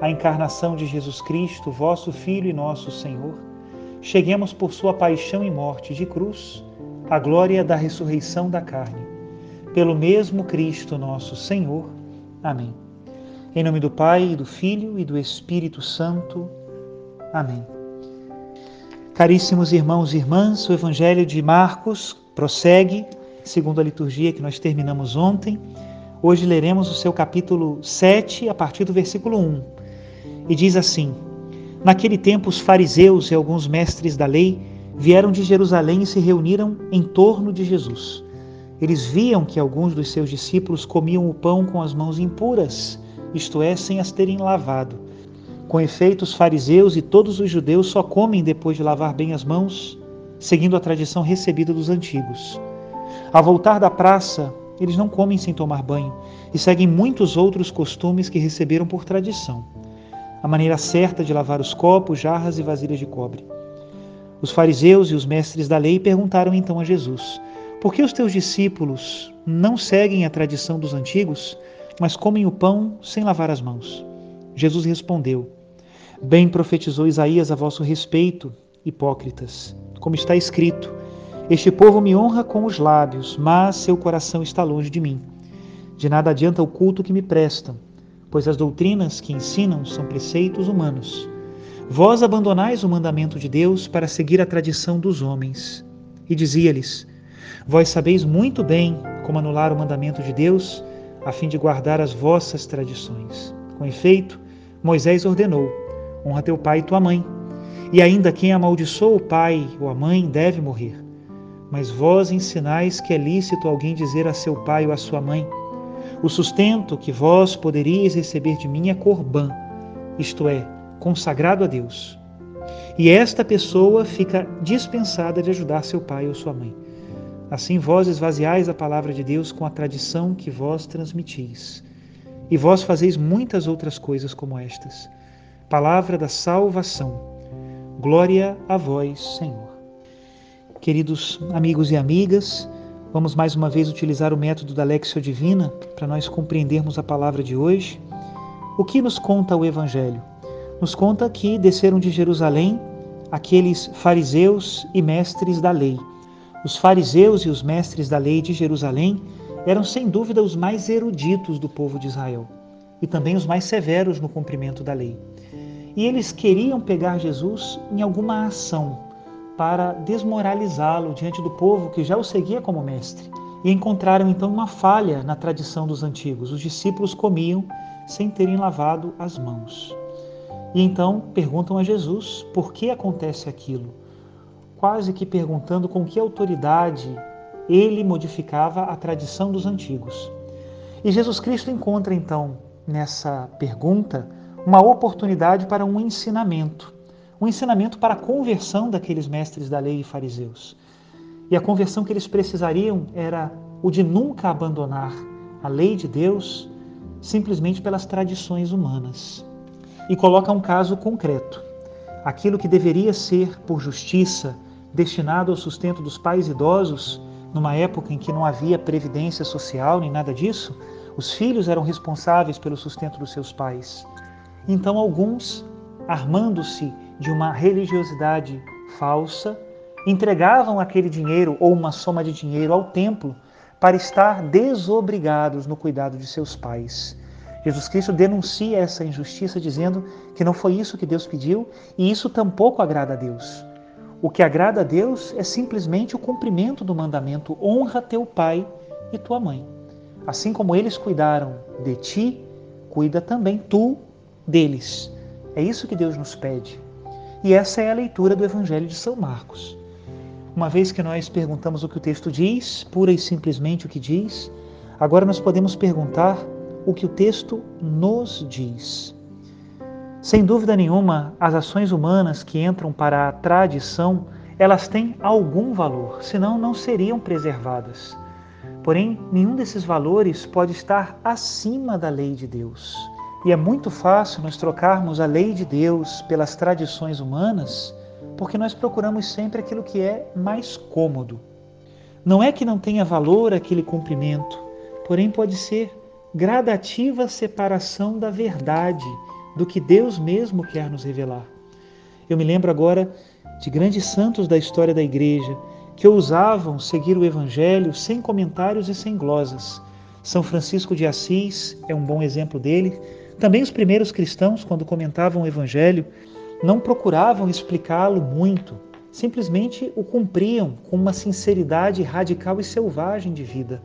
a encarnação de Jesus Cristo, vosso Filho e nosso Senhor, cheguemos por sua paixão e morte de cruz à glória da ressurreição da carne. Pelo mesmo Cristo nosso Senhor. Amém. Em nome do Pai, do Filho e do Espírito Santo. Amém. Caríssimos irmãos e irmãs, o Evangelho de Marcos prossegue, segundo a liturgia que nós terminamos ontem Hoje leremos o seu capítulo 7, a partir do versículo 1. E diz assim: Naquele tempo, os fariseus e alguns mestres da lei vieram de Jerusalém e se reuniram em torno de Jesus. Eles viam que alguns dos seus discípulos comiam o pão com as mãos impuras, isto é, sem as terem lavado. Com efeito, os fariseus e todos os judeus só comem depois de lavar bem as mãos, seguindo a tradição recebida dos antigos. Ao voltar da praça, eles não comem sem tomar banho e seguem muitos outros costumes que receberam por tradição. A maneira certa de lavar os copos, jarras e vasilhas de cobre. Os fariseus e os mestres da lei perguntaram então a Jesus: Por que os teus discípulos não seguem a tradição dos antigos, mas comem o pão sem lavar as mãos? Jesus respondeu: Bem profetizou Isaías a vosso respeito, hipócritas, como está escrito: este povo me honra com os lábios, mas seu coração está longe de mim. De nada adianta o culto que me prestam, pois as doutrinas que ensinam são preceitos humanos. Vós abandonais o mandamento de Deus para seguir a tradição dos homens. E dizia-lhes: Vós sabeis muito bem como anular o mandamento de Deus, a fim de guardar as vossas tradições. Com efeito, Moisés ordenou: Honra teu pai e tua mãe. E ainda quem amaldiçoa o pai ou a mãe deve morrer. Mas vós ensinais que é lícito alguém dizer a seu pai ou a sua mãe: O sustento que vós poderíeis receber de mim é corbã, isto é, consagrado a Deus. E esta pessoa fica dispensada de ajudar seu pai ou sua mãe. Assim vós esvaziais a palavra de Deus com a tradição que vós transmitis. E vós fazeis muitas outras coisas como estas. Palavra da salvação. Glória a vós, Senhor. Queridos amigos e amigas, vamos mais uma vez utilizar o método da Lexio Divina para nós compreendermos a palavra de hoje. O que nos conta o Evangelho? Nos conta que desceram de Jerusalém aqueles fariseus e mestres da lei. Os fariseus e os mestres da lei de Jerusalém eram sem dúvida os mais eruditos do povo de Israel e também os mais severos no cumprimento da lei. E eles queriam pegar Jesus em alguma ação, para desmoralizá-lo diante do povo que já o seguia como mestre. E encontraram então uma falha na tradição dos antigos. Os discípulos comiam sem terem lavado as mãos. E então perguntam a Jesus por que acontece aquilo, quase que perguntando com que autoridade ele modificava a tradição dos antigos. E Jesus Cristo encontra então nessa pergunta uma oportunidade para um ensinamento um ensinamento para a conversão daqueles mestres da lei e fariseus. E a conversão que eles precisariam era o de nunca abandonar a lei de Deus simplesmente pelas tradições humanas. e coloca um caso concreto. Aquilo que deveria ser, por justiça, destinado ao sustento dos pais idosos, numa época em que não havia previdência social nem nada disso, os filhos eram responsáveis pelo sustento dos seus pais. Então, alguns, armando-se de uma religiosidade falsa, entregavam aquele dinheiro ou uma soma de dinheiro ao templo para estar desobrigados no cuidado de seus pais. Jesus Cristo denuncia essa injustiça dizendo que não foi isso que Deus pediu e isso tampouco agrada a Deus. O que agrada a Deus é simplesmente o cumprimento do mandamento: honra teu pai e tua mãe. Assim como eles cuidaram de ti, cuida também tu deles. É isso que Deus nos pede. E essa é a leitura do Evangelho de São Marcos. Uma vez que nós perguntamos o que o texto diz, pura e simplesmente o que diz, agora nós podemos perguntar o que o texto nos diz. Sem dúvida nenhuma, as ações humanas que entram para a tradição, elas têm algum valor, senão não seriam preservadas. Porém, nenhum desses valores pode estar acima da lei de Deus. E é muito fácil nós trocarmos a lei de Deus pelas tradições humanas, porque nós procuramos sempre aquilo que é mais cômodo. Não é que não tenha valor aquele cumprimento, porém pode ser gradativa separação da verdade, do que Deus mesmo quer nos revelar. Eu me lembro agora de grandes santos da história da igreja que ousavam seguir o evangelho sem comentários e sem glosas. São Francisco de Assis é um bom exemplo dele. Também os primeiros cristãos, quando comentavam o evangelho, não procuravam explicá-lo muito, simplesmente o cumpriam com uma sinceridade radical e selvagem de vida.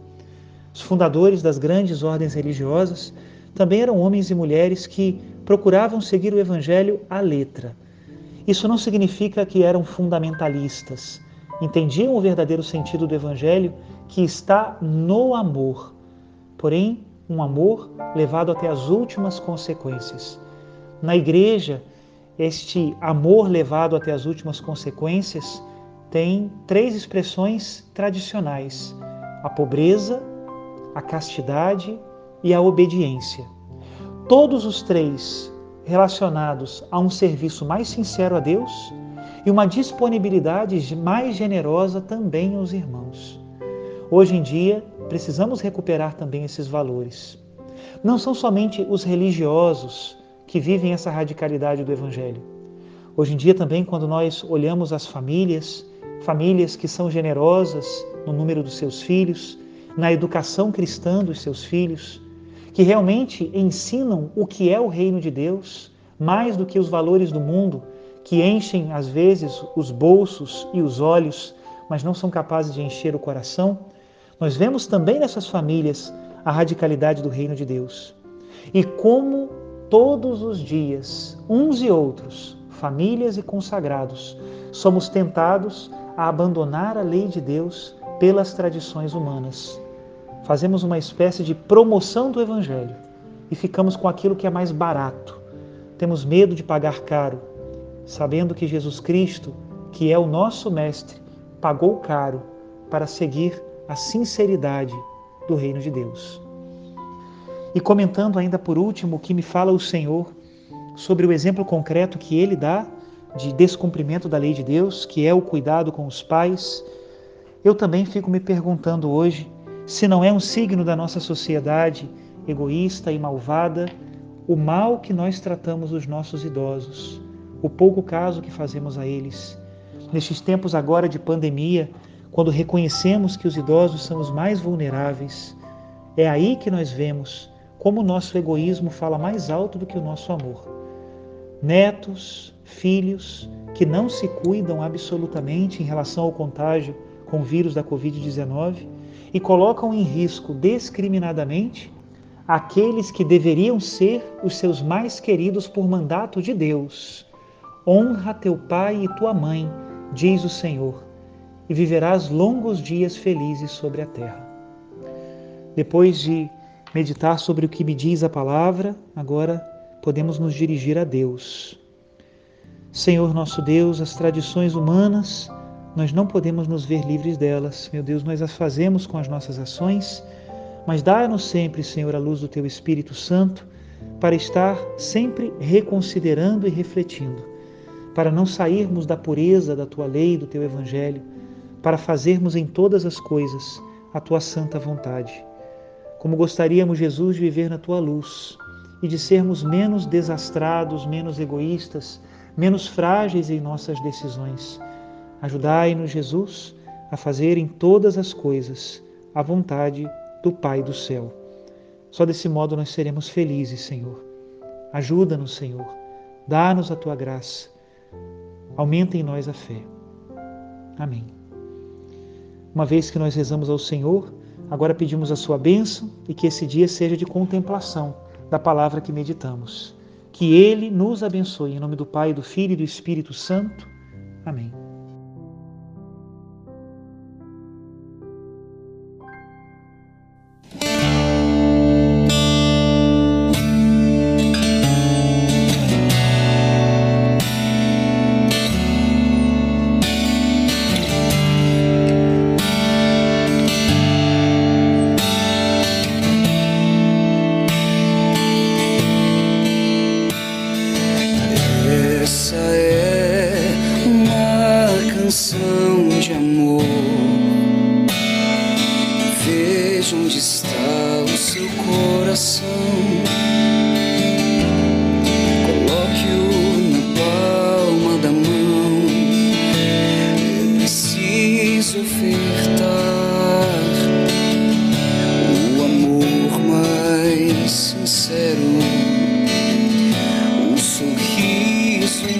Os fundadores das grandes ordens religiosas também eram homens e mulheres que procuravam seguir o Evangelho à letra. Isso não significa que eram fundamentalistas. Entendiam o verdadeiro sentido do Evangelho que está no amor, porém, um amor levado até as últimas consequências. Na igreja, este amor levado até as últimas consequências tem três expressões tradicionais: a pobreza, a castidade e a obediência. Todos os três relacionados a um serviço mais sincero a Deus e uma disponibilidade mais generosa também aos irmãos. Hoje em dia, precisamos recuperar também esses valores. Não são somente os religiosos que vivem essa radicalidade do Evangelho. Hoje em dia, também, quando nós olhamos as famílias, famílias que são generosas no número dos seus filhos, na educação cristã dos seus filhos, que realmente ensinam o que é o reino de Deus, mais do que os valores do mundo, que enchem às vezes os bolsos e os olhos, mas não são capazes de encher o coração, nós vemos também nessas famílias a radicalidade do reino de Deus. E como todos os dias, uns e outros, famílias e consagrados, somos tentados a abandonar a lei de Deus pelas tradições humanas fazemos uma espécie de promoção do Evangelho e ficamos com aquilo que é mais barato. Temos medo de pagar caro, sabendo que Jesus Cristo, que é o nosso Mestre, pagou caro para seguir a sinceridade do reino de Deus. E comentando ainda por último o que me fala o Senhor sobre o exemplo concreto que ele dá de descumprimento da lei de Deus, que é o cuidado com os pais, eu também fico me perguntando hoje se não é um signo da nossa sociedade egoísta e malvada o mal que nós tratamos os nossos idosos, o pouco caso que fazemos a eles. Nestes tempos agora de pandemia, quando reconhecemos que os idosos são os mais vulneráveis, é aí que nós vemos como o nosso egoísmo fala mais alto do que o nosso amor. Netos, filhos que não se cuidam absolutamente em relação ao contágio com o vírus da Covid-19 e colocam em risco discriminadamente aqueles que deveriam ser os seus mais queridos por mandato de Deus. Honra teu pai e tua mãe, diz o Senhor, e viverás longos dias felizes sobre a terra. Depois de meditar sobre o que me diz a palavra, agora podemos nos dirigir a Deus. Senhor nosso Deus, as tradições humanas nós não podemos nos ver livres delas. Meu Deus, nós as fazemos com as nossas ações, mas dá-nos sempre, Senhor, a luz do Teu Espírito Santo, para estar sempre reconsiderando e refletindo, para não sairmos da pureza da tua lei, do teu evangelho, para fazermos em todas as coisas a tua santa vontade. Como gostaríamos, Jesus, de viver na tua luz e de sermos menos desastrados, menos egoístas, menos frágeis em nossas decisões. Ajudai-nos, Jesus, a fazer em todas as coisas a vontade do Pai do céu. Só desse modo nós seremos felizes, Senhor. Ajuda-nos, Senhor. Dá-nos a tua graça. Aumenta em nós a fé. Amém. Uma vez que nós rezamos ao Senhor, agora pedimos a sua bênção e que esse dia seja de contemplação da palavra que meditamos. Que Ele nos abençoe. Em nome do Pai, do Filho e do Espírito Santo. Amém.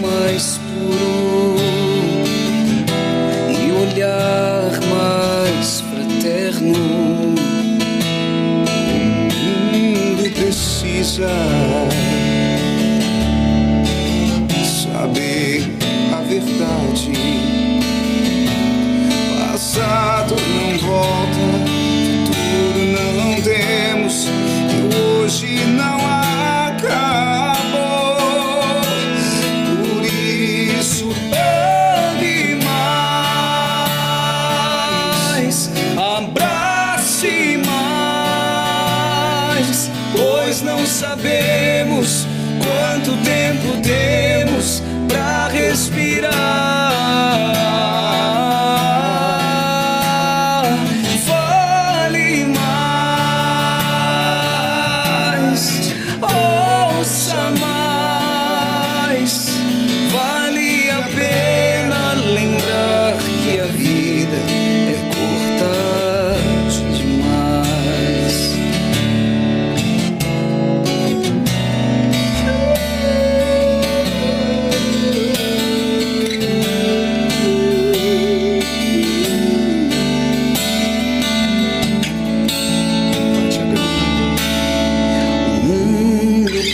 Mais,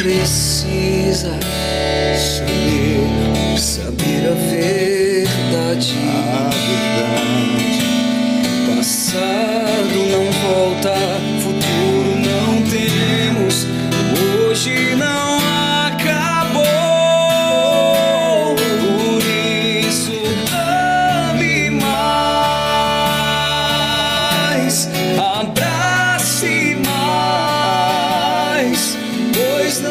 Please.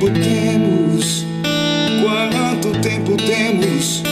tempo temos? Quanto tempo temos?